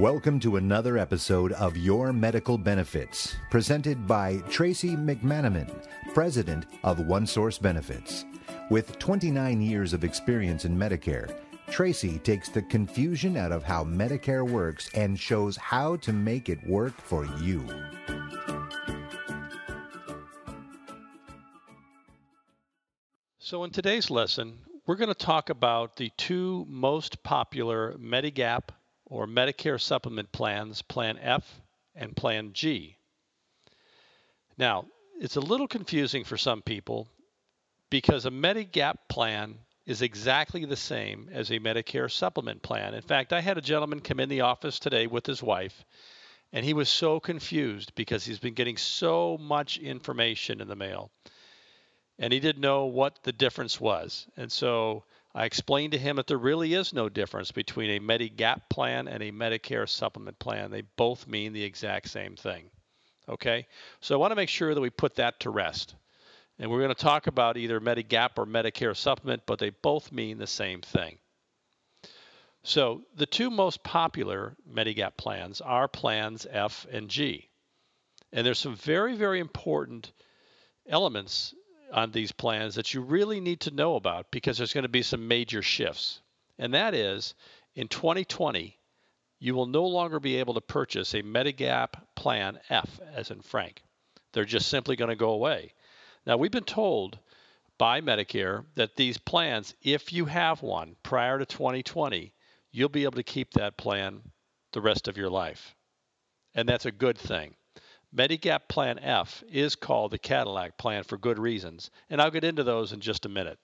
Welcome to another episode of Your Medical Benefits, presented by Tracy McManaman, President of OneSource Benefits. With 29 years of experience in Medicare, Tracy takes the confusion out of how Medicare works and shows how to make it work for you. So, in today's lesson, we're going to talk about the two most popular Medigap or Medicare supplement plans, Plan F and Plan G. Now, it's a little confusing for some people because a Medigap plan is exactly the same as a Medicare supplement plan. In fact, I had a gentleman come in the office today with his wife, and he was so confused because he's been getting so much information in the mail. And he didn't know what the difference was. And so I explained to him that there really is no difference between a Medigap plan and a Medicare supplement plan. They both mean the exact same thing. Okay? So I want to make sure that we put that to rest. And we're going to talk about either Medigap or Medicare supplement, but they both mean the same thing. So the two most popular Medigap plans are plans F and G. And there's some very, very important elements on these plans that you really need to know about because there's going to be some major shifts. And that is in 2020, you will no longer be able to purchase a Medigap Plan F, as in Frank. They're just simply going to go away. Now, we've been told by Medicare that these plans, if you have one prior to 2020, you'll be able to keep that plan the rest of your life. And that's a good thing. Medigap Plan F is called the Cadillac plan for good reasons, and I'll get into those in just a minute.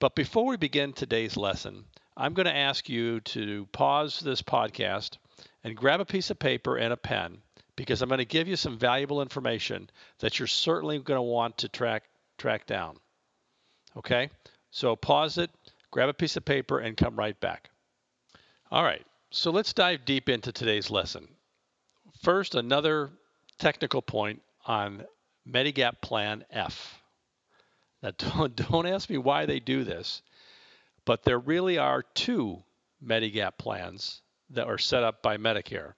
But before we begin today's lesson, I'm going to ask you to pause this podcast and grab a piece of paper and a pen because I'm going to give you some valuable information that you're certainly going to want to track track down. Okay? So pause it, grab a piece of paper and come right back. All right. So let's dive deep into today's lesson. First, another technical point on Medigap Plan F. Now, don't, don't ask me why they do this, but there really are two Medigap plans that are set up by Medicare.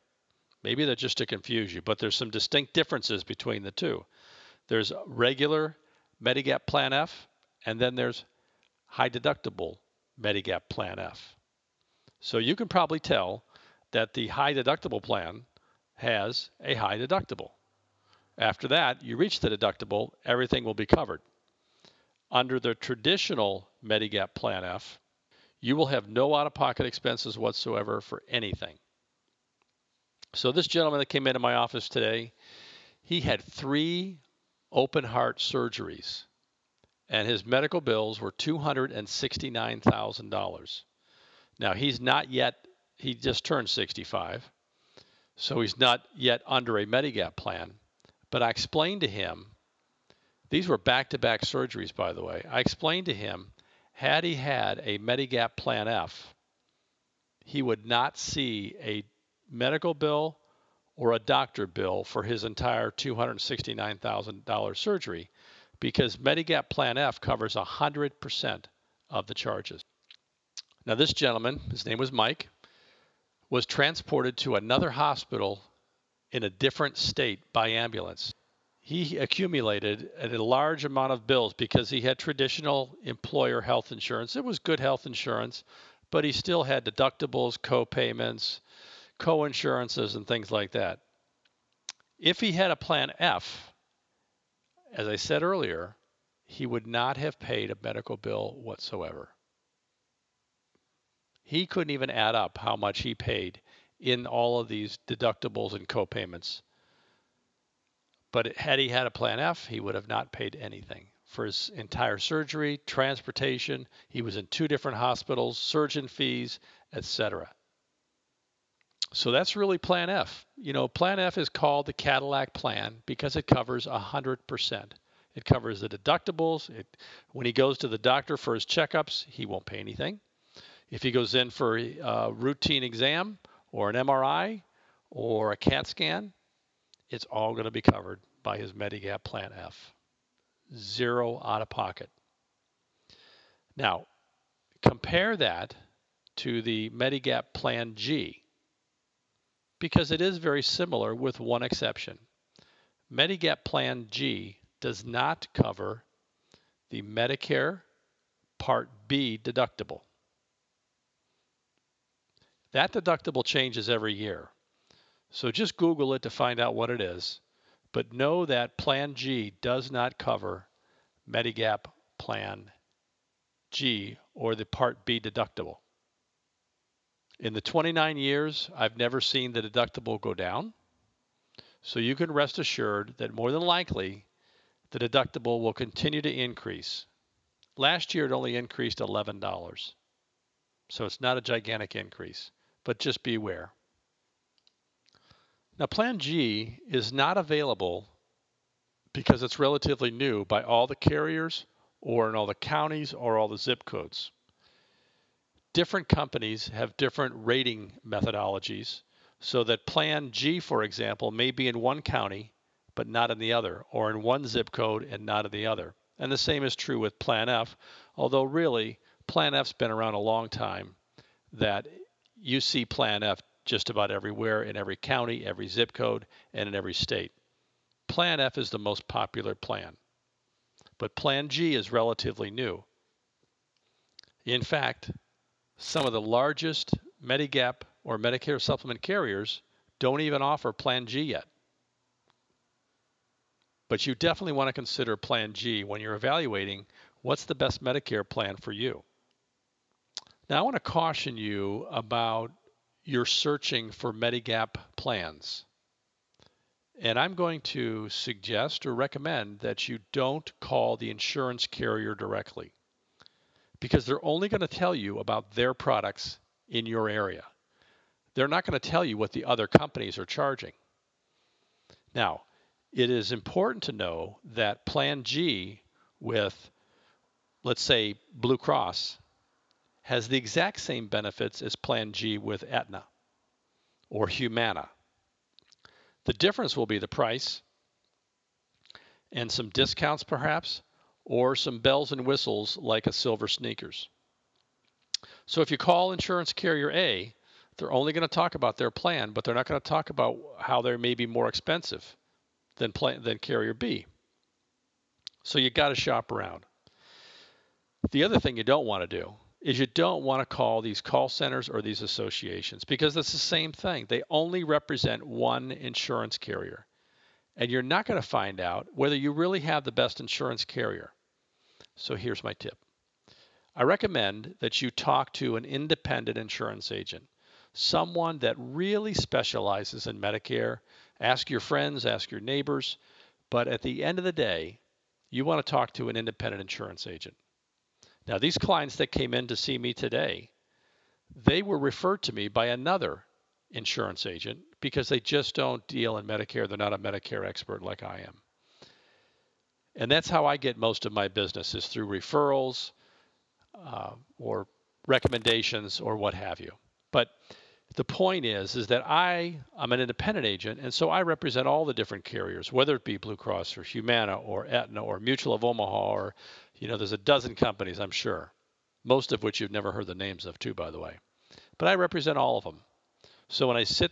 Maybe they're just to confuse you, but there's some distinct differences between the two. There's regular Medigap Plan F, and then there's high deductible Medigap Plan F. So you can probably tell that the high deductible plan has a high deductible. After that, you reach the deductible, everything will be covered. Under the traditional Medigap Plan F, you will have no out of pocket expenses whatsoever for anything. So, this gentleman that came into my office today, he had three open heart surgeries, and his medical bills were $269,000. Now, he's not yet, he just turned 65. So he's not yet under a Medigap plan. But I explained to him, these were back to back surgeries, by the way. I explained to him, had he had a Medigap Plan F, he would not see a medical bill or a doctor bill for his entire $269,000 surgery because Medigap Plan F covers 100% of the charges. Now, this gentleman, his name was Mike, was transported to another hospital in a different state by ambulance. He accumulated a large amount of bills because he had traditional employer health insurance. It was good health insurance, but he still had deductibles, co-payments, co-insurances, and things like that. If he had a plan F, as I said earlier, he would not have paid a medical bill whatsoever he couldn't even add up how much he paid in all of these deductibles and co-payments. But had he had a plan F, he would have not paid anything for his entire surgery, transportation. He was in two different hospitals, surgeon fees, etc. So that's really plan F. You know, plan F is called the Cadillac plan because it covers 100%. It covers the deductibles. It, when he goes to the doctor for his checkups, he won't pay anything. If he goes in for a routine exam or an MRI or a CAT scan, it's all going to be covered by his Medigap Plan F. Zero out of pocket. Now, compare that to the Medigap Plan G. because it is very similar with one exception. Medigap Plan G does not cover the Medicare Part B deductible. That deductible changes every year. So just Google it to find out what it is. But know that Plan G does not cover Medigap Plan G or the Part B deductible. In the 29 years, I've never seen the deductible go down. So you can rest assured that more than likely the deductible will continue to increase. Last year it only increased $11. So it's not a gigantic increase, but just beware. Now, Plan G is not available because it's relatively new by all the carriers or in all the counties or all the zip codes. Different companies have different rating methodologies, so that Plan G, for example, may be in one county but not in the other, or in one zip code and not in the other. And the same is true with Plan F, although really, Plan F's been around a long time, that you see Plan F just about everywhere in every county, every zip code, and in every state. Plan F is the most popular plan. But Plan G is relatively new. In fact, some of the largest Medigap or Medicare supplement carriers don't even offer Plan G yet. But you definitely want to consider Plan G when you're evaluating what's the best Medicare plan for you. Now, I want to caution you about you're searching for Medigap plans. And I'm going to suggest or recommend that you don't call the insurance carrier directly because they're only going to tell you about their products in your area. They're not going to tell you what the other companies are charging. Now, it is important to know that Plan G with, let's say, Blue Cross has the exact same benefits as Plan G with Aetna or Humana. The difference will be the price and some discounts perhaps, or some bells and whistles like a silver sneakers. So if you call insurance carrier A, they're only going to talk about their plan, but they're not going to talk about how they may be more expensive than plan, than carrier B. So you got to shop around. The other thing you don't want to do is you don't want to call these call centers or these associations because it's the same thing. They only represent one insurance carrier. And you're not going to find out whether you really have the best insurance carrier. So here's my tip I recommend that you talk to an independent insurance agent, someone that really specializes in Medicare. Ask your friends, ask your neighbors. But at the end of the day, you want to talk to an independent insurance agent. Now, these clients that came in to see me today, they were referred to me by another insurance agent because they just don't deal in Medicare. They're not a Medicare expert like I am. And that's how I get most of my business is through referrals uh, or recommendations or what have you. But the point is is that I I'm an independent agent and so I represent all the different carriers whether it be Blue Cross or Humana or Aetna or Mutual of Omaha or you know there's a dozen companies I'm sure most of which you've never heard the names of too by the way but I represent all of them so when I sit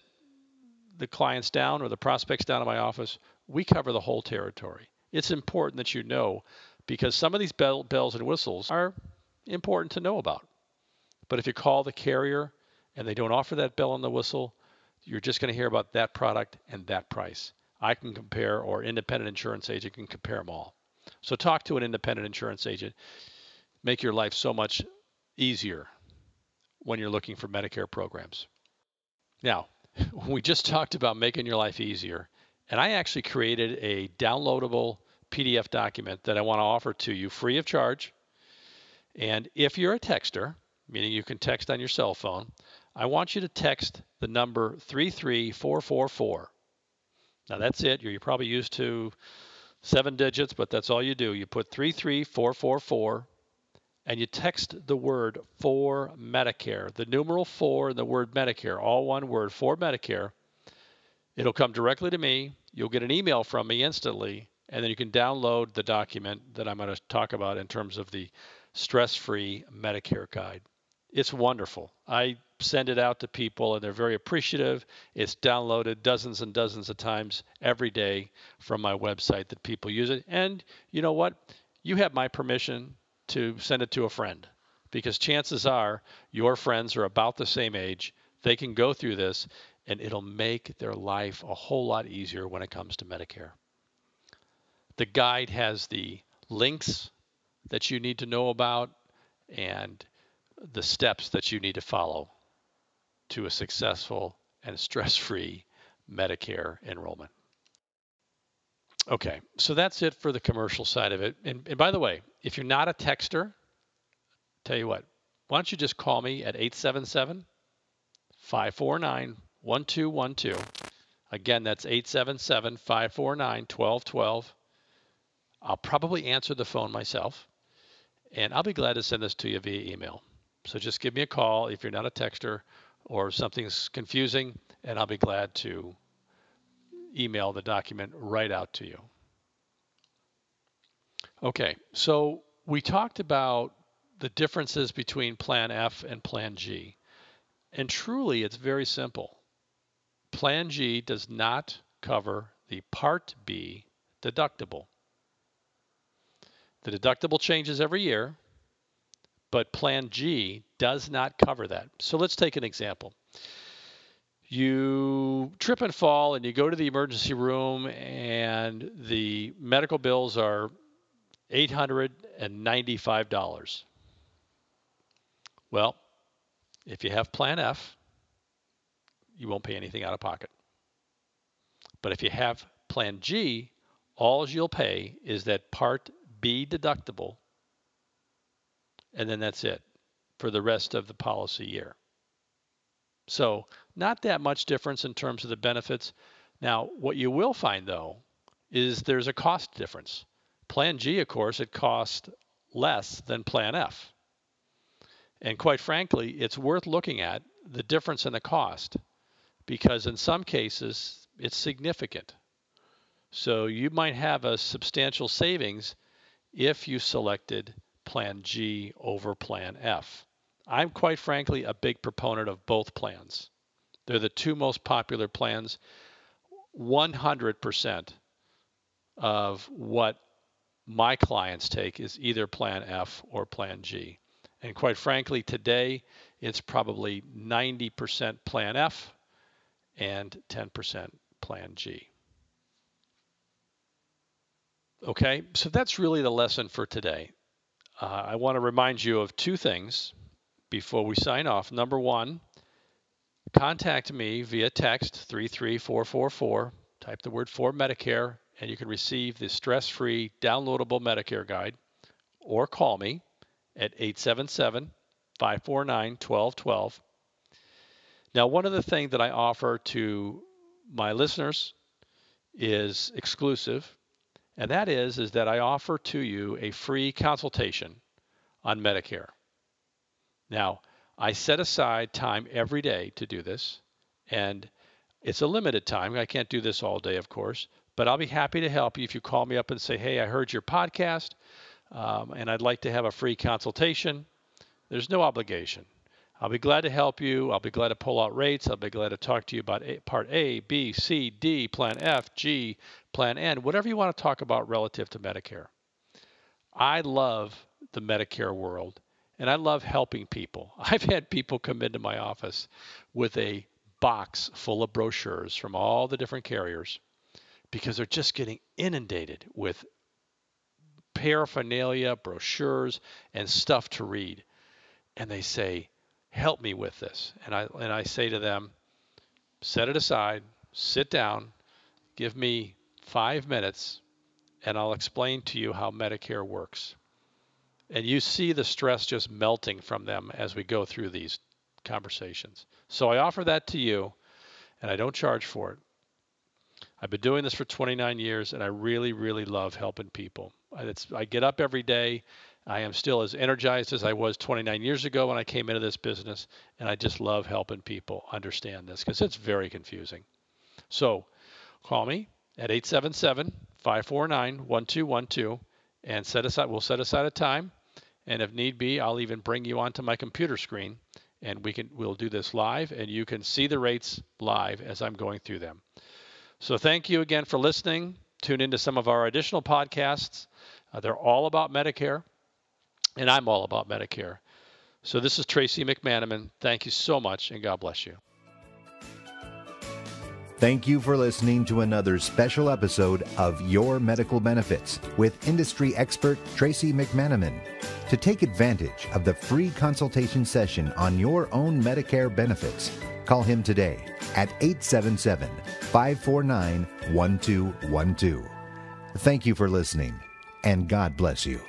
the clients down or the prospects down in my office we cover the whole territory it's important that you know because some of these bell, bells and whistles are important to know about but if you call the carrier and they don't offer that bell and the whistle, you're just going to hear about that product and that price. I can compare, or independent insurance agent can compare them all. So talk to an independent insurance agent. Make your life so much easier when you're looking for Medicare programs. Now, we just talked about making your life easier, and I actually created a downloadable PDF document that I want to offer to you free of charge. And if you're a texter, meaning you can text on your cell phone, I want you to text the number 33444. Now that's it. You're probably used to seven digits, but that's all you do. You put 33444 and you text the word for Medicare, the numeral four and the word Medicare, all one word for Medicare. It'll come directly to me. You'll get an email from me instantly, and then you can download the document that I'm going to talk about in terms of the stress free Medicare guide. It's wonderful. I send it out to people and they're very appreciative. It's downloaded dozens and dozens of times every day from my website that people use it. And you know what? You have my permission to send it to a friend because chances are your friends are about the same age. They can go through this and it'll make their life a whole lot easier when it comes to Medicare. The guide has the links that you need to know about and the steps that you need to follow to a successful and stress free Medicare enrollment. Okay, so that's it for the commercial side of it. And, and, by the way, if you're not a texter, tell you what, why don't you just call me at 877 549 1212. Again, that's 877 549 1212. I'll probably answer the phone myself, and I'll be glad to send this to you via email. So just give me a call if you're not a texter or something's confusing, and I'll be glad to email the document right out to you. Okay, so we talked about the differences between Plan F and Plan G. And truly, it's very simple. Plan G does not cover the Part B deductible. The deductible changes every year, but Plan G does not cover that. So let's take an example. You trip and fall and you go to the emergency room and the medical bills are $895. Well, if you have Plan F, you won't pay anything out of pocket. But if you have Plan G, all you'll pay is that Part B deductible and then that's it for the rest of the policy year. So, not that much difference in terms of the benefits. Now, what you will find though is there's a cost difference. Plan G, of course, it costs less than Plan F. And quite frankly, it's worth looking at the difference in the cost because in some cases it's significant. So you might have a substantial savings if you selected Plan G over Plan F. I'm quite frankly a big proponent of both plans. They're the two most popular plans. 100% of what my clients take is either Plan F or Plan G. And quite frankly, today it's probably 90% Plan F and 10% Plan G. Okay, so that's really the lesson for today uh, I want to remind you of two things before we sign off. Number one, contact me via text 33444. Type the word for Medicare, and you can receive the stress free downloadable Medicare guide, or call me at 877 549 1212. Now, one of the things that I offer to my listeners is exclusive and that is is that I offer to you a free consultation on Medicare. Now, I set aside time every day to do this, and it's a limited time. I can't do this all day, of course, but I'll be happy to help you if you call me up and say, "Hey, I heard your podcast, um, and I'd like to have a free consultation." There's no obligation. I'll be glad to help you. I'll be glad to pull out rates. I'll be glad to talk to you about a, Part A, B, C, D, Plan F, G, Plan N, whatever you want to talk about relative to Medicare. I love the Medicare world and I love helping people. I've had people come into my office with a box full of brochures from all the different carriers because they're just getting inundated with paraphernalia, brochures, and stuff to read. And they say, help me with this. And I and I say to them, set it aside, sit down, give me 5 minutes and I'll explain to you how Medicare works. And you see the stress just melting from them as we go through these conversations. So I offer that to you and I don't charge for it. I've been doing this for 29 years and I really, really love helping people. It's, I get up every day I am still as energized as I was 29 years ago when I came into this business, and I just love helping people understand this because it's very confusing. So call me at 877 549 1212 and set aside, we'll set aside a time And if need be, I'll even bring you onto my computer screen and we can we'll do this live and you can see the rates live as I'm going through them. So thank you again for listening. Tune into some of our additional podcasts. Uh, they're all about Medicare, and I'm all about Medicare. So this is Tracy McManaman. Thank you so much, and God bless you. Thank you for listening to another special episode of Your Medical Benefits with industry expert Tracy McManaman. To take advantage of the free consultation session on your own Medicare benefits, call him today at 877 549 1212. Thank you for listening, and God bless you.